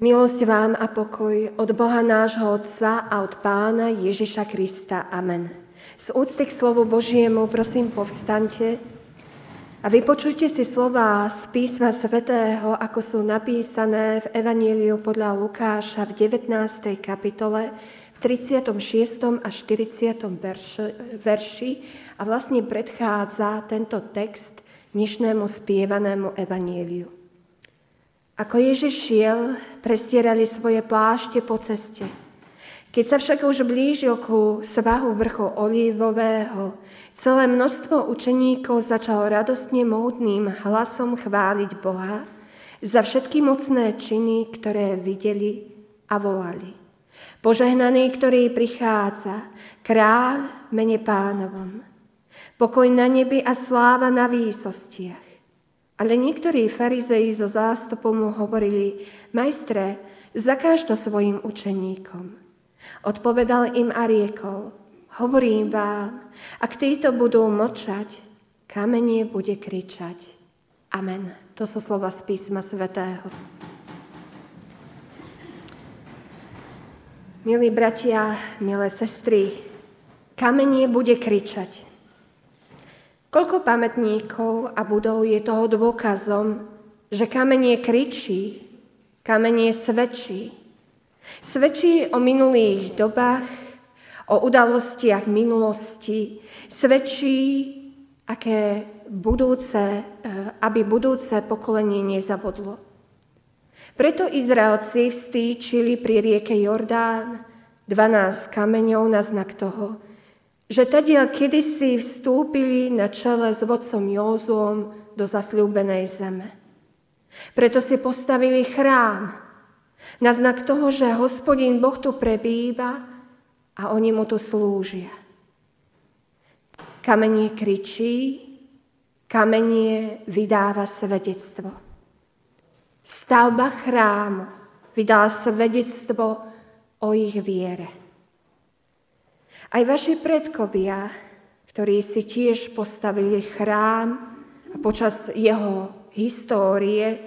Milosť vám a pokoj od Boha nášho Otca a od Pána Ježiša Krista. Amen. Z úcty k slovu Božiemu prosím povstaňte a vypočujte si slova z písma svätého, ako sú napísané v Evaníliu podľa Lukáša v 19. kapitole v 36. a 40. verši a vlastne predchádza tento text dnešnému spievanému Evaníliu. Ako Ježiš šiel, prestierali svoje plášte po ceste. Keď sa však už blížil ku svahu vrchu Olivového, celé množstvo učeníkov začalo radostne moutným hlasom chváliť Boha za všetky mocné činy, ktoré videli a volali. Požehnaný, ktorý prichádza, kráľ mene pánovom. Pokoj na nebi a sláva na výsostiach. Ale niektorí farizei zo zástupom mu hovorili, majstre, zakáž to svojim učeníkom. Odpovedal im a riekol, hovorím vám, ak títo budú mlčať, kamenie bude kričať. Amen. To sú slova z písma svätého. Milí bratia, milé sestry, kamenie bude kričať. Koľko pamätníkov a budov je toho dôkazom, že kamenie kričí, kamenie svedčí. Svedčí o minulých dobách, o udalostiach minulosti, svedčí, aké budúce, eh, aby budúce pokolenie nezabudlo. Preto Izraelci vstýčili pri rieke Jordán 12 kameňov na znak toho, že tadiaľ kedysi vstúpili na čele s vodcom Józuom do zasľúbenej zeme. Preto si postavili chrám na znak toho, že hospodín Boh tu prebýva a oni mu tu slúžia. Kamenie kričí, kamenie vydáva svedectvo. Stavba chrámu vydá svedectvo o ich viere. Aj vaši predkovia, ktorí si tiež postavili chrám a počas jeho histórie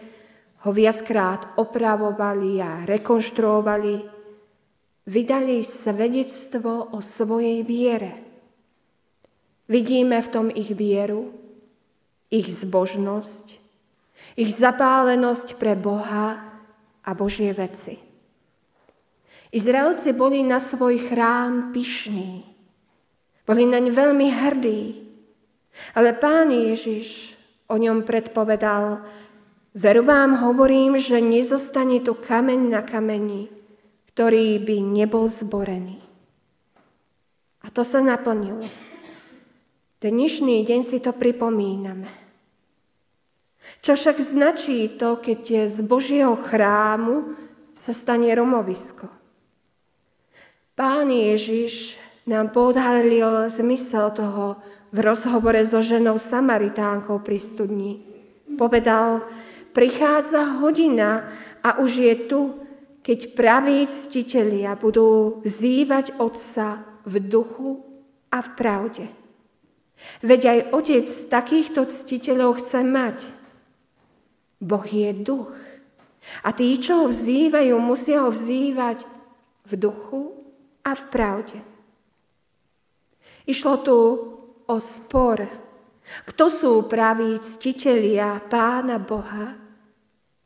ho viackrát opravovali a rekonštruovali, vydali svedectvo o svojej viere. Vidíme v tom ich vieru, ich zbožnosť, ich zapálenosť pre Boha a Božie veci. Izraelci boli na svoj chrám pyšní. Boli naň veľmi hrdí. Ale pán Ježiš o ňom predpovedal, veru vám hovorím, že nezostane tu kameň na kameni, ktorý by nebol zborený. A to sa naplnilo. Dnešný deň si to pripomíname. Čo však značí to, keď z Božieho chrámu sa stane romovisko? Pán Ježiš nám podhalil zmysel toho v rozhovore so ženou Samaritánkou pri studni. Povedal, prichádza hodina a už je tu, keď praví ctitelia budú vzývať Otca v duchu a v pravde. Veď aj Otec takýchto ctiteľov chce mať. Boh je duch. A tí, čo ho vzývajú, musia ho vzývať v duchu a v pravde. Išlo tu o spor. Kto sú praví ctitelia Pána Boha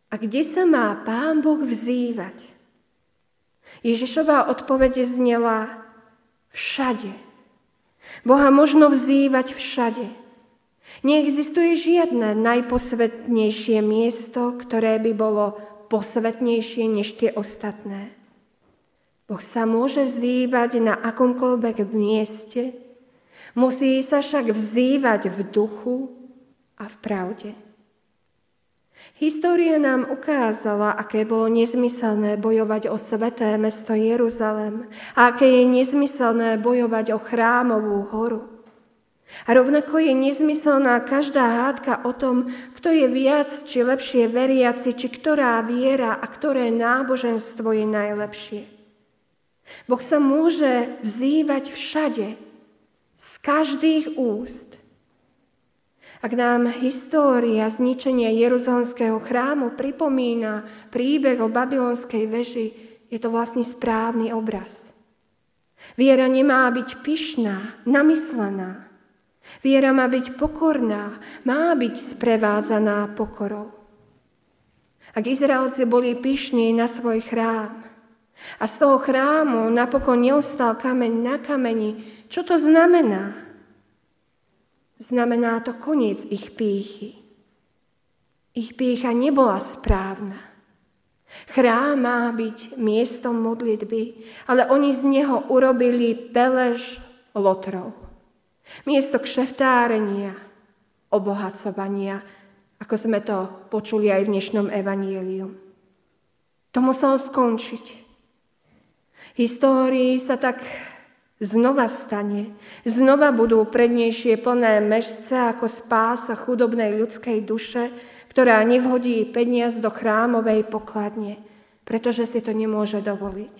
a kde sa má Pán Boh vzývať? Ježišová odpovede znela všade. Boha možno vzývať všade. Neexistuje žiadne najposvetnejšie miesto, ktoré by bolo posvetnejšie než tie ostatné. Boh sa môže vzývať na akomkoľvek mieste, musí sa však vzývať v duchu a v pravde. História nám ukázala, aké bolo nezmyselné bojovať o sveté mesto Jeruzalem a aké je nezmyselné bojovať o chrámovú horu. A rovnako je nezmyselná každá hádka o tom, kto je viac či lepšie veriaci, či ktorá viera a ktoré náboženstvo je najlepšie. Boh sa môže vzývať všade, z každých úst. Ak nám história zničenia Jeruzalemského chrámu pripomína príbeh o babylonskej veži, je to vlastne správny obraz. Viera nemá byť pyšná, namyslená. Viera má byť pokorná, má byť sprevádzaná pokorou. Ak Izraelci boli pyšní na svoj chrám a z toho chrámu napokon neostal kameň na kameni, čo to znamená? Znamená to koniec ich pýchy. Ich pýcha nebola správna. Chrám má byť miestom modlitby, ale oni z neho urobili pelež lotrov. Miesto kšeftárenia, obohacovania, ako sme to počuli aj v dnešnom evanieliu. To muselo skončiť. Histórii sa tak znova stane. Znova budú prednejšie plné mešce ako spása chudobnej ľudskej duše, ktorá nevhodí peniaz do chrámovej pokladne, pretože si to nemôže dovoliť.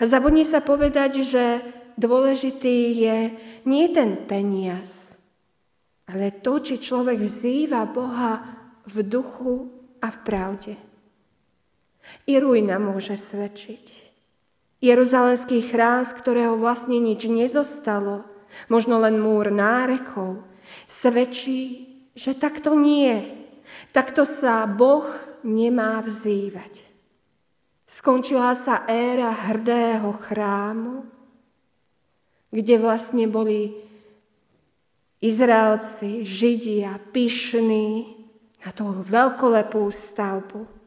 A zabudne sa povedať, že dôležitý je nie ten peniaz, ale to, či človek vzýva Boha v duchu a v pravde. I ruina môže svedčiť. Jeruzalemský chrám, z ktorého vlastne nič nezostalo, možno len múr nárekov, svedčí, že takto nie. Takto sa Boh nemá vzývať. Skončila sa éra hrdého chrámu, kde vlastne boli Izraelci, Židia, pyšní na tú veľkolepú stavbu.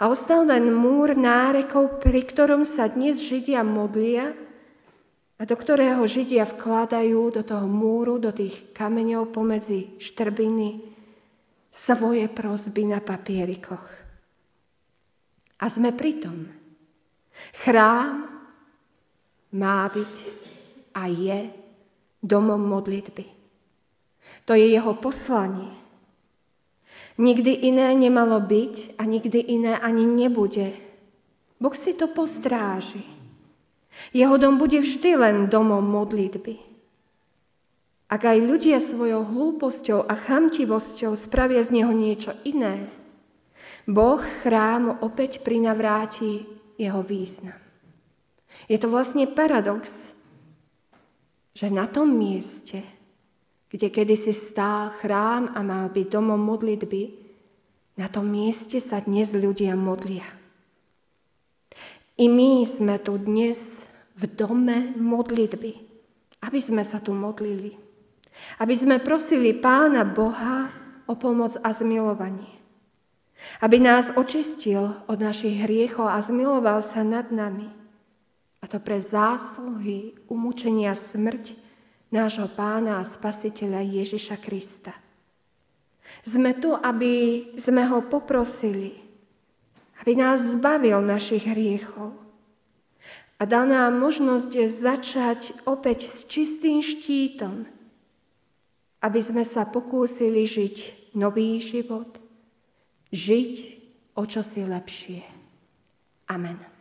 A ostal len múr nárekov, pri ktorom sa dnes Židia modlia a do ktorého Židia vkladajú do toho múru, do tých kameňov pomedzi štrbiny, svoje prosby na papierikoch. A sme pritom. Chrám má byť a je domom modlitby. To je jeho poslanie. Nikdy iné nemalo byť a nikdy iné ani nebude. Boh si to postráži. Jeho dom bude vždy len domom modlitby. Ak aj ľudia svojou hlúposťou a chamtivosťou spravia z neho niečo iné, Boh chrámu opäť prinavráti jeho význam. Je to vlastne paradox, že na tom mieste, kde kedysi stál chrám a mal byť domom modlitby, na tom mieste sa dnes ľudia modlia. I my sme tu dnes v dome modlitby, aby sme sa tu modlili. Aby sme prosili Pána Boha o pomoc a zmilovanie. Aby nás očistil od našich hriechov a zmiloval sa nad nami. A to pre zásluhy umúčenia smrť nášho pána a spasiteľa Ježiša Krista. Sme tu, aby sme ho poprosili, aby nás zbavil našich hriechov a dal nám možnosť začať opäť s čistým štítom, aby sme sa pokúsili žiť nový život, žiť o čosi lepšie. Amen.